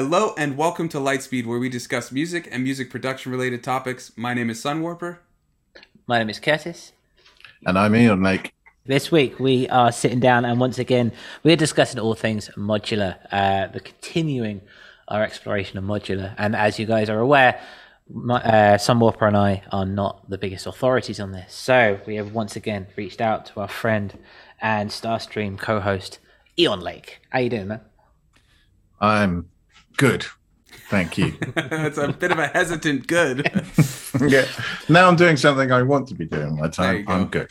Hello and welcome to Lightspeed, where we discuss music and music production related topics. My name is Sunwarper. My name is Curtis. And I'm Eon Lake. This week we are sitting down and once again we're discussing all things modular, uh, the continuing our exploration of modular. And as you guys are aware, my, uh, Sunwarper and I are not the biggest authorities on this. So we have once again reached out to our friend and Starstream co-host Eon Lake. How you doing, man? I'm good. Thank you. it's a bit of a hesitant good. yeah. Now I'm doing something I want to be doing my time. go. I'm good.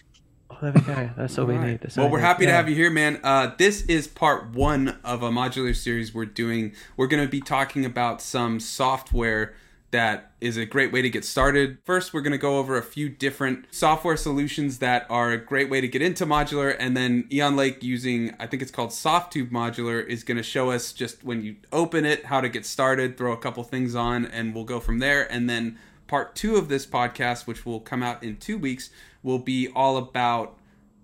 Oh, there we go. That's all, we need. That's well, we we're need. happy to have you here, man. Uh, this is part one of a modular series we're doing. We're going to be talking about some software that is a great way to get started. First, we're going to go over a few different software solutions that are a great way to get into modular. And then Eon Lake using, I think it's called Softube Modular, is going to show us just when you open it, how to get started, throw a couple things on, and we'll go from there. And then part two of this podcast, which will come out in two weeks, will be all about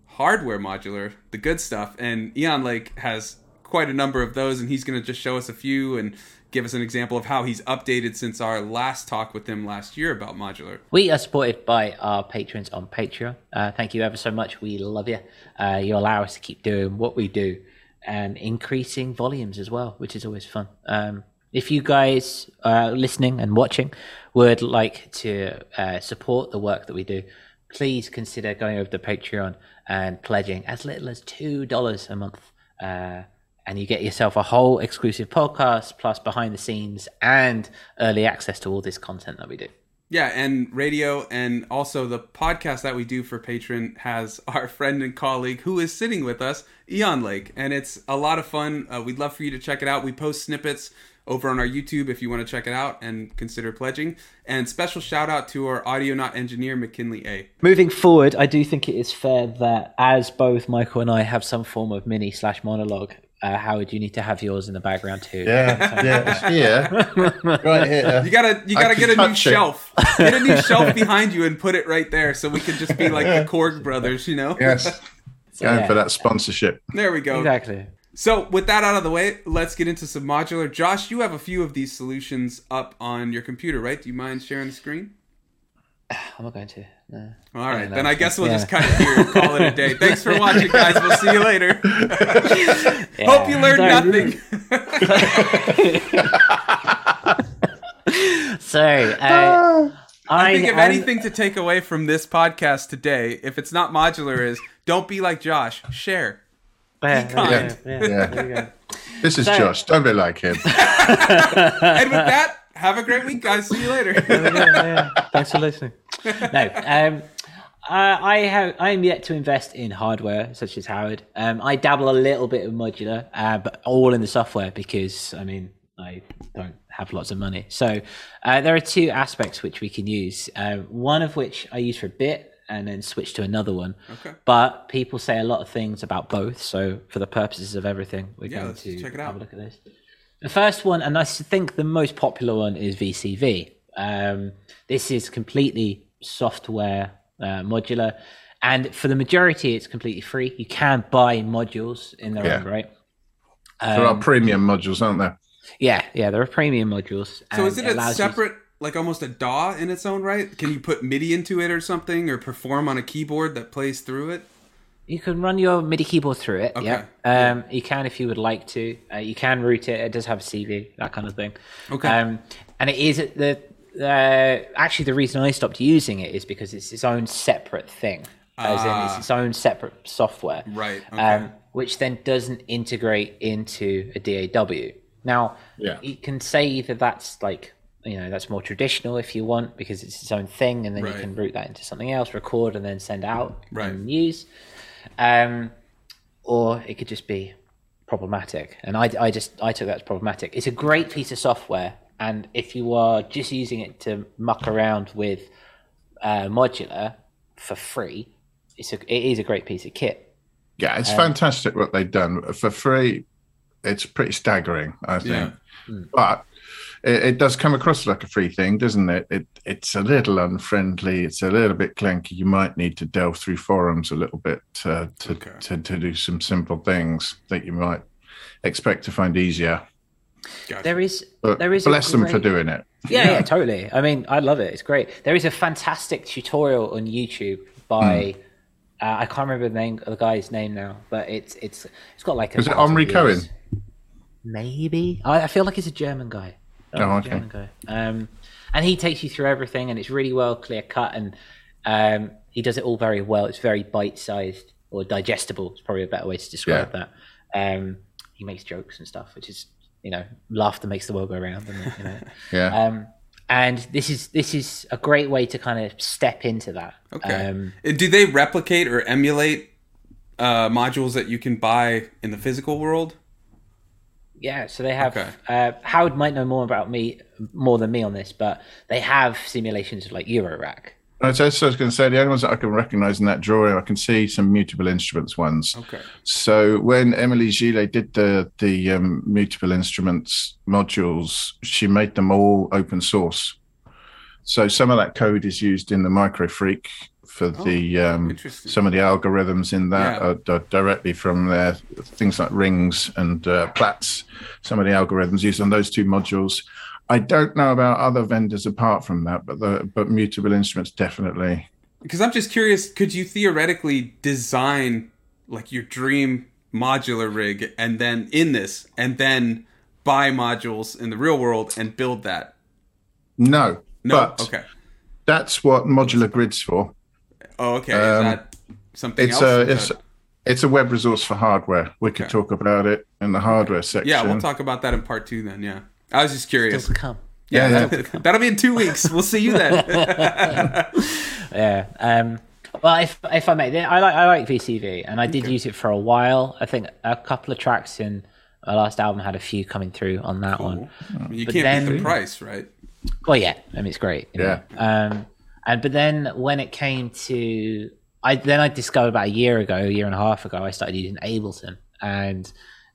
hardware modular, the good stuff. And Eon Lake has quite a number of those, and he's going to just show us a few and give us an example of how he's updated since our last talk with him last year about modular. We are supported by our patrons on Patreon. Uh, thank you ever so much. We love you. Uh, you allow us to keep doing what we do and increasing volumes as well, which is always fun. Um, if you guys uh, listening and watching would like to uh, support the work that we do, please consider going over to Patreon and pledging as little as $2 a month. And you get yourself a whole exclusive podcast, plus behind the scenes and early access to all this content that we do. Yeah, and radio, and also the podcast that we do for Patreon has our friend and colleague who is sitting with us, Eon Lake, and it's a lot of fun. Uh, we'd love for you to check it out. We post snippets over on our YouTube if you want to check it out and consider pledging. And special shout out to our audio not engineer McKinley A. Moving forward, I do think it is fair that as both Michael and I have some form of mini slash monologue, uh, Howard, you need to have yours in the background too. Yeah. Yeah. It's here. Right here. You gotta, you gotta can get a new it. shelf. Get a new shelf behind you and put it right there, so we can just be like the Korg brothers, you know? Yes. So, Going yeah, for that sponsorship. There we go. Exactly. So, with that out of the way, let's get into some modular. Josh, you have a few of these solutions up on your computer, right? Do you mind sharing the screen? I'm not going to. No. All right, then I guess we'll yeah. just cut it here and call it a day. Thanks for watching, guys. We'll see you later. Hope you learned Sorry. nothing. So, uh, I think if am- anything to take away from this podcast today, if it's not modular, is don't be like Josh. Share. Yeah, kind. yeah, yeah, Yeah. there we go. This is So- Josh. Don't be like him. And with that, have a great week, guys. See you later. We yeah. Thanks for listening. No, um, uh, I have. I am yet to invest in hardware such as Howard. Um, I dabble a little bit of modular, uh, but all in the software because I mean I don't have lots of money. So uh, there are two aspects which we can use. Uh, one of which I use for a bit and then switch to another one. Okay. But people say a lot of things about both. So for the purposes of everything, we're Yeah, going to check it have a look at this. The first one, and I think the most popular one, is VCV. Um, this is completely software uh, modular, and for the majority, it's completely free. You can buy modules in their Yeah. own right. There are Um, premium modules, aren't there? yeah, yeah, there are premium modules. So is it a allows you- separate, like almost a DAW in its own right? Can you put MIDI into it or something, or perform on a keyboard that plays through it? You can run your MIDI keyboard through it. Okay. Yeah. Um, You can if you would like to. Uh, you can route it. It does have a CV, that kind of thing. Okay. Um, and it is the uh, actually the reason I stopped using it is because it's its own separate thing, as in Ah. it's its own separate software. Right, okay. Um, which then doesn't integrate into a DAW. Now, Yeah. you can say either that's like you know that's more traditional if you want because it's its own thing, and then Right. you can route that into something else, record, and then send out Right. and use um, or it could just be problematic. And I, I just I took that as problematic. It's a great piece of software, and if you are just using it to muck around with uh, modular for free, it's a it is a great piece of kit. Yeah, it's fantastic what they've done for free. It's pretty staggering, I think. Yeah. But it, it does come across like a free thing, doesn't it? It it's a little unfriendly. It's a little bit clunky. You might need to delve through forums a little bit uh, to Okay. to to do some simple things that you might expect to find easier. Gotcha. There is But there is a bless them for doing it. Yeah, yeah, totally. I mean, I love it. It's great. There is a fantastic tutorial on YouTube by Hmm. uh, I can't remember the name the guy's name now, but it's it's it's got like a Is it thousand Omri. Cohen? Maybe I, I feel like it's a German guy. Oh, okay. German guy. Um, and he takes you through everything, and it's really well clear cut, and um, he does it all very well. It's very bite sized or digestible. It's probably a better way to describe that. Um, he makes jokes and stuff, which is you know laughter makes the world go round. it, you know. Yeah. Um, and this is this is a great way to kind of step into that. Okay. Um, Uh, Do they replicate or emulate uh, modules that you can buy in the physical world? Yeah, so they have. Okay. Uh, Howard might know more about me, more than me on this, but they have simulations of like Eurorack. I was just I was going to say the only ones that I can recognise in that drawing, I can see some mutable instruments ones. Okay. So when Émilie Gillet did the the um, mutable instruments modules, she made them all open source. So some of that code is used in the MicroFreak for the um, some of the algorithms in that Yeah. are, are directly from there. Things like rings and uh, Plaits. Some of the algorithms used on those two modules. I don't know about other vendors apart from that, but the but mutable instruments definitely. Because I'm just curious, could you theoretically design like your dream modular rig and then in this and then buy modules in the real world and build that? No, No. but okay. that's what ModularGrid's for. Oh, okay. um, Is that something It's else? a it's that- it's a web resource for hardware. We could Okay. talk about it in the hardware section. yeah, we'll talk about that in part two then. Yeah. I was just Still curious. to come. Yeah, Yeah, that- that'll be in two weeks. We'll see you then. Yeah. Um, well, if if I may, I like I like VCV, and I did use it for a while. I think a couple of tracks in my last album had a few coming through on that one. you But can't beat then- the price, right? Well, yeah, I mean it's great. you know. Um, and but then when it came to, I then I discovered about a year ago, a year and a half ago, I started using Ableton, and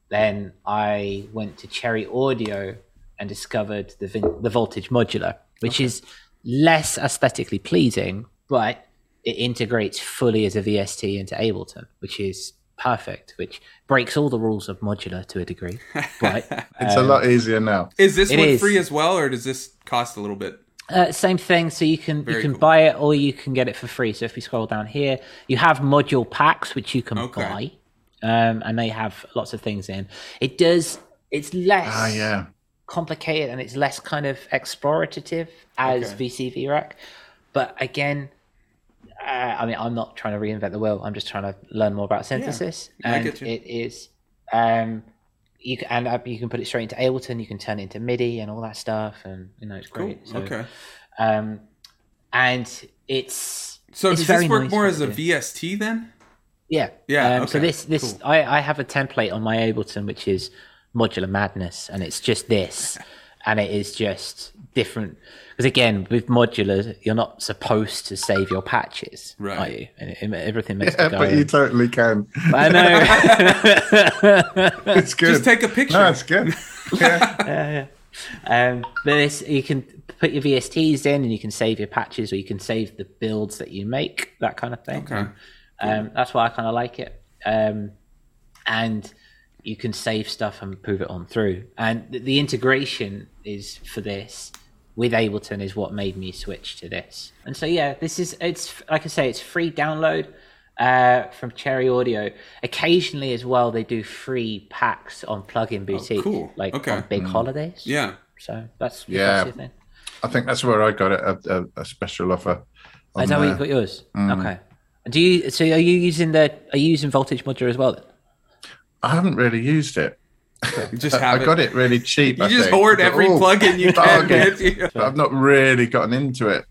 then I went to Cherry Audio and discovered the vin- the Voltage Modular, which is less aesthetically pleasing, but it integrates fully as a VST into Ableton, which is perfect, which breaks all the rules of modular to a degree. But It's a um, lot easier now. Is this one is. free as well, or does this cost a little bit? Uh, same thing. So you can Very you can cool. buy it or you can get it for free. So if we scroll down here, you have module packs which you can Okay. buy, um, and they have lots of things in. It does. It's less Ah, yeah. complicated and it's less kind of explorative as Okay. VCV Rack. But again, uh, I mean, I'm not trying to reinvent the wheel. I'm just trying to learn more about synthesis, I and get you. it is. Um, you can, and uh, you can put it straight into Ableton. You can turn it into MIDI and all that stuff, and you know it's Cool. great. So, okay. um, and it's So it's does this work nice more as a. VST then? yeah Yeah, Um, So okay, this this cool. I, I have a template on my Ableton which is modular madness, and it's just this, and it is just different. Because again, with modular, you're not supposed to save your patches, Right. Are you? And it- everything makes Yeah, to go. but you totally can. I know. It's good. Just take a picture. No, it's good. Yeah. yeah, yeah. Um, but this, you can put your VSTs in, and you can save your patches, or you can save the builds that you make, that kind of thing. Okay. Um, that's why I kind of like it. Um, and you can save stuff and move it on through. And the, the integration is for this with Ableton is what made me switch to this. And so yeah, this is it's like I say, it's free download uh, from Cherry Audio. Occasionally as well, they do free packs on Plugin Boutique, Oh, cool. like Okay. on big holidays. Yeah. So that's Yeah. that's thing. I think that's where I got it a, a, a special offer. on Is that where you got yours? Mm. Okay. Do you? So are you using the? Are you using Voltage Modular as well? Then? I haven't really used it. You just I got it really cheap. You I just think. hoard every oh, plugin you can. can't you? but I've not really gotten into it.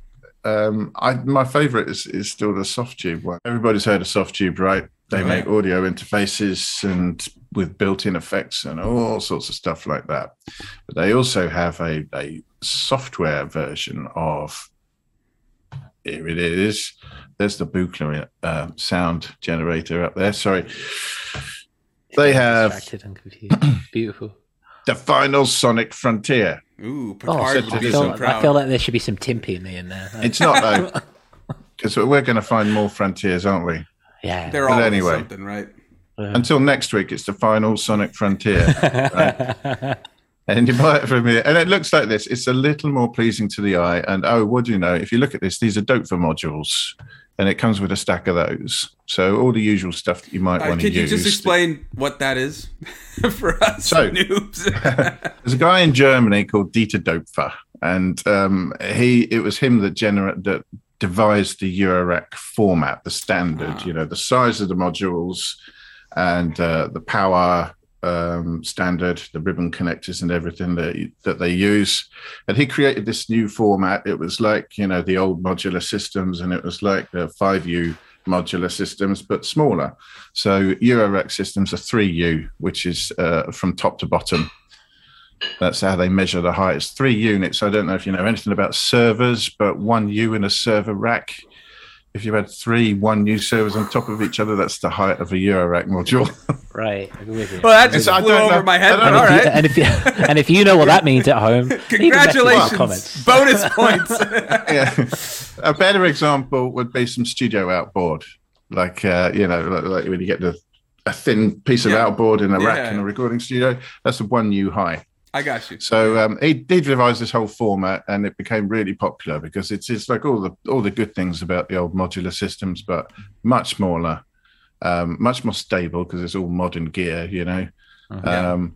Um, I my favorite is, is still the Softube one. Everybody's heard of Softube, right? They Oh, make audio interfaces and with built-in effects and all sorts of stuff like that. But they also have a, a software version of. Here it is. There's the Buchla uh, sound generator up there. Sorry. They have distracted and confused. Beautiful. the final Sonic Frontier. Ooh, Oh, Picard said will to be so feel, I feel like there should be some timpani in there. It's not though, because we're going to find more frontiers, aren't we? yeah. They're But all anyway. something, right? Until next week, it's the final Sonic Frontier. and you buy it from here, and it looks like this. It's a little more pleasing to the eye. And oh, what do you know? If you look at this, these are Doepfer modules, and it comes with a stack of those. So all the usual stuff that you might Uh, want to use. could you just explain what that is for us So- noobs? There's a guy in Germany called Dieter Doepfer, and um, he it was him that gener- that devised the Eurorack format, the standard. Ah. You know, the size of the modules and uh, the power um, standard, the ribbon connectors, and everything that that they use. And he created this new format. It was like you know the old modular systems, and it was like the five U modular systems, but smaller. So Eurorack systems are three U, which is uh, from top to bottom. That's how they measure the height. It's three units. I don't know if you know anything about servers, but one U in a server rack. If you had three one new servers on top of each other, that's the height of a Eurorack module. Right. I'm with you. well, that just I flew over know- my head. I But all and, if you, and if you and if you know what that means at home, leave a message in the Congratulations. comments. Bonus points. yeah. A better example would be some studio outboard, like uh, you know, like, like when you get the a thin piece of Yeah. outboard in a rack in a recording studio. That's a one new high. I got you. So um, he did revise this whole format, and it became really popular because it's it's like all the all the good things about the old modular systems, but much smaller, um, much more stable because it's all modern gear, you know, Yeah. um,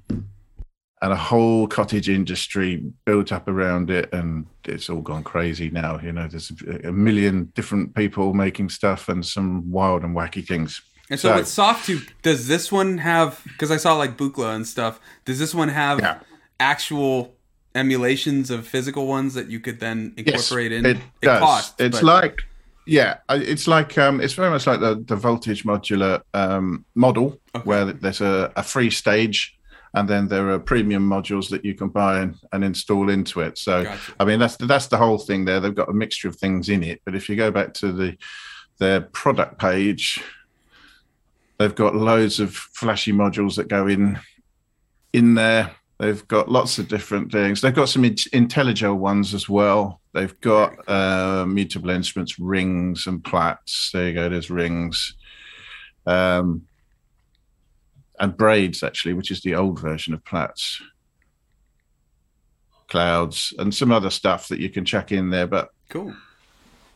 and a whole cottage industry built up around it, and it's all gone crazy now. You know, there's a a million different people making stuff and some wild and wacky things. And so, So- with Softube, does this one have? Because I saw like Buchla and stuff. Does this one have Yeah. Actual emulations of physical ones that you could then incorporate in? It, does. costs, it's but- like yeah, it's like um, it's very much like the the voltage modular um, model Okay. where there's a, a free stage. And then there are premium modules that you can buy and, and install into it. So, Gotcha. I mean, that's that's the whole thing there. They've got a mixture of things in it. But if you go back to the their product page, they've got loads of flashy modules that go in in there. They've got lots of different things. They've got some in- Intellijel ones as well. They've got uh, mutable instruments, rings, and Plaits. There you go. There's rings, um, and braids actually, which is the old version of Plaits. Clouds and some other stuff that you can check in there. But Cool.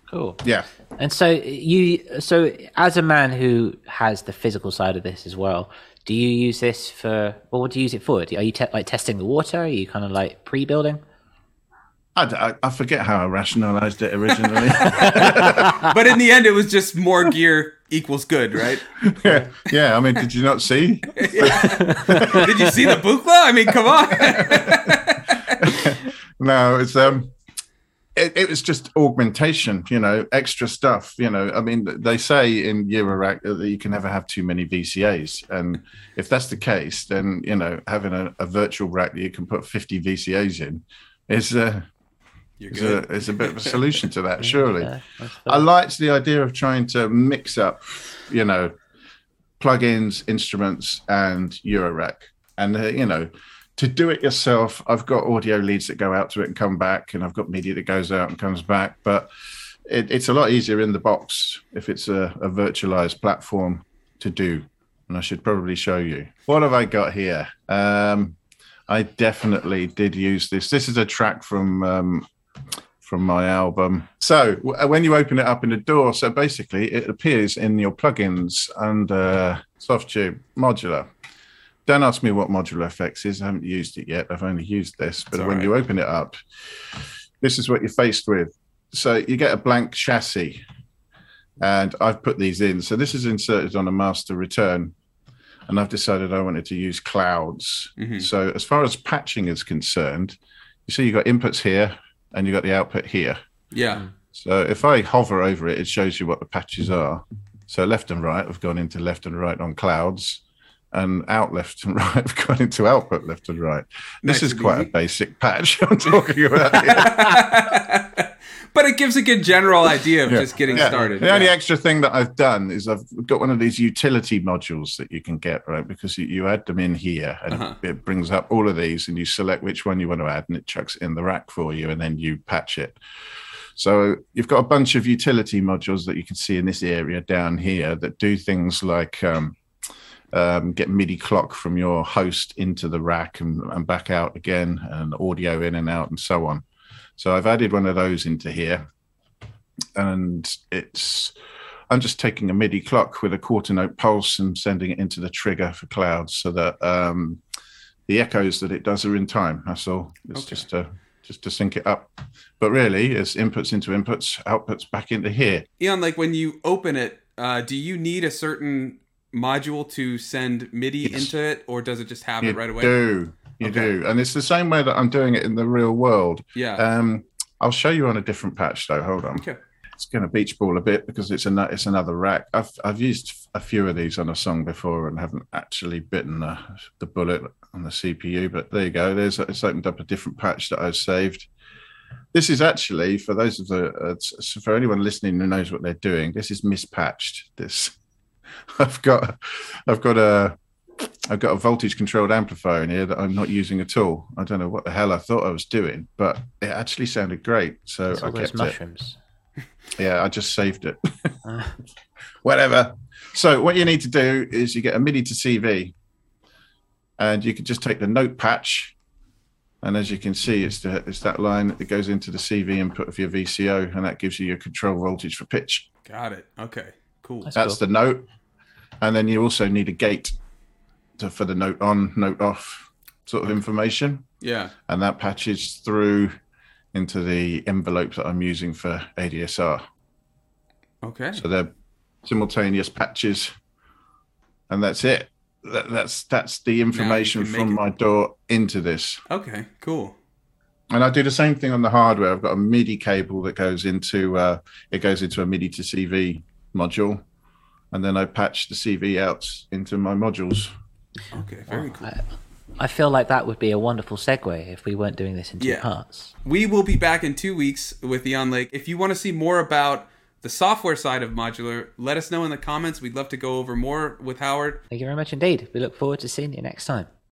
Cool. yeah, And so you, so as a man who has the physical side of this as well, do you use this for? Well, what do you use it for? Are you te- like testing the water? Are you kind of like pre-building? I, I, I forget how I rationalized it originally. But in the end, it was just more gear equals good, right? yeah, yeah. I mean, did you not see? Did you see the Buchla? I mean, come on. no, it's um, it, it was just augmentation, you know, extra stuff. You know, I mean, they say in Eurorack that you can never have too many VCAs, and if that's the case, then you know, having a, a virtual rack that you can put fifty VCAs in is uh, is a is a bit of a solution to that, surely. Yeah. I liked the idea of trying to mix up, you know, plugins, instruments, and Eurorack. And, uh, you know, to do it yourself, I've got audio leads that go out to it and come back, and I've got media that goes out and comes back. But it, it's a lot easier in the box if it's a, a virtualized platform to do. And I should probably show you. What have I got here? Um, I definitely did use this. This is a track from um, from my album. So w- uh, when you open it up in the DAW, so basically it appears in your plugins under Softube Modular. Don't ask me what Modular Effects is. I haven't used it yet. I've only used this. But when right. you open it up, this is what you're faced with. So you get a blank chassis, and I've put these in. So this is inserted on a master return, and I've decided I wanted to use clouds. Mhm. So as far as patching is concerned, you see you've got inputs here and you've got the output here. Yeah. So if I hover over it, it shows you what the patches are. So left and right have gone into left and right on clouds, and out left and right have gone into output left and right. Nice This is and quite a basic patch I'm talking about. Here. but it gives a good general idea of Yeah. just getting Yeah. started. The only extra thing that I've done is I've got one of these utility modules that you can get, right? Because you, you add them in here and Uh-huh. it brings up all of these and you select which one you want to add and it chucks it in the rack for you and then you patch it. So you've got a bunch of utility modules that you can see in this area down here that do things like um, um, get MIDI clock from your host into the rack and, and back out again, and audio in and out, and so on. So I've added one of those into here, and it's I'm just taking a MIDI clock with a quarter note pulse and sending it into the trigger for clouds, so that um, the echoes that it does are in time. That's all. It's Okay. just to just to sync it up. But really, it's inputs into inputs, outputs back into here. Eon, like when you open it, uh, do you need a certain module to send MIDI Yes. into it, or does it just have You it right away? do. You Okay. do. And it's the same way that I'm doing it in the real world. Yeah. Um, I'll show you on a different patch though. Hold on. okay. It's going to beach ball a bit because it's another it's another rack. I've I've used a few of these on a song before and haven't actually bitten the, the bullet on the CPU. But there you go. There's it's opened up a different patch that I've saved. This is actually for those of the uh, for anyone listening who knows what they're doing. This is mispatched. This I've got I've got a I've got a voltage controlled amplifier in here that I'm not using at all. I don't know what the hell I thought I was doing, but it actually sounded great. So It's I all those kept it. Yeah, I just saved it. Uh, Whatever. So what you need to do is you get a MIDI to CV, and you can just take the note patch, and as you can see, it's the, it's that line that goes into the CV input of your VCO, and that gives you your control voltage for pitch. Got it. Okay. Cool. That's That's cool. the note, and then you also need a gate to, for the note on, note off sort of information, Yeah. and that patches through into the envelope that I'm using for ADSR. Okay. So they're simultaneous patches, and that's it. That, that's that's the information from it- my DAW into this. Okay. Cool. And I do the same thing on the hardware. I've got a MIDI cable that goes into uh, it goes into a MIDI to CV module, and then I patch the CV out into my modules. Okay. Very cool. I, I feel like that would be a wonderful segue if we weren't doing this in two Yeah. parts. We will be back in two weeks with Eon Lake. If you want to see more about the software side of modular, let us know in the comments. We'd love to go over more with Howard. Thank you very much indeed. We look forward to seeing you next time.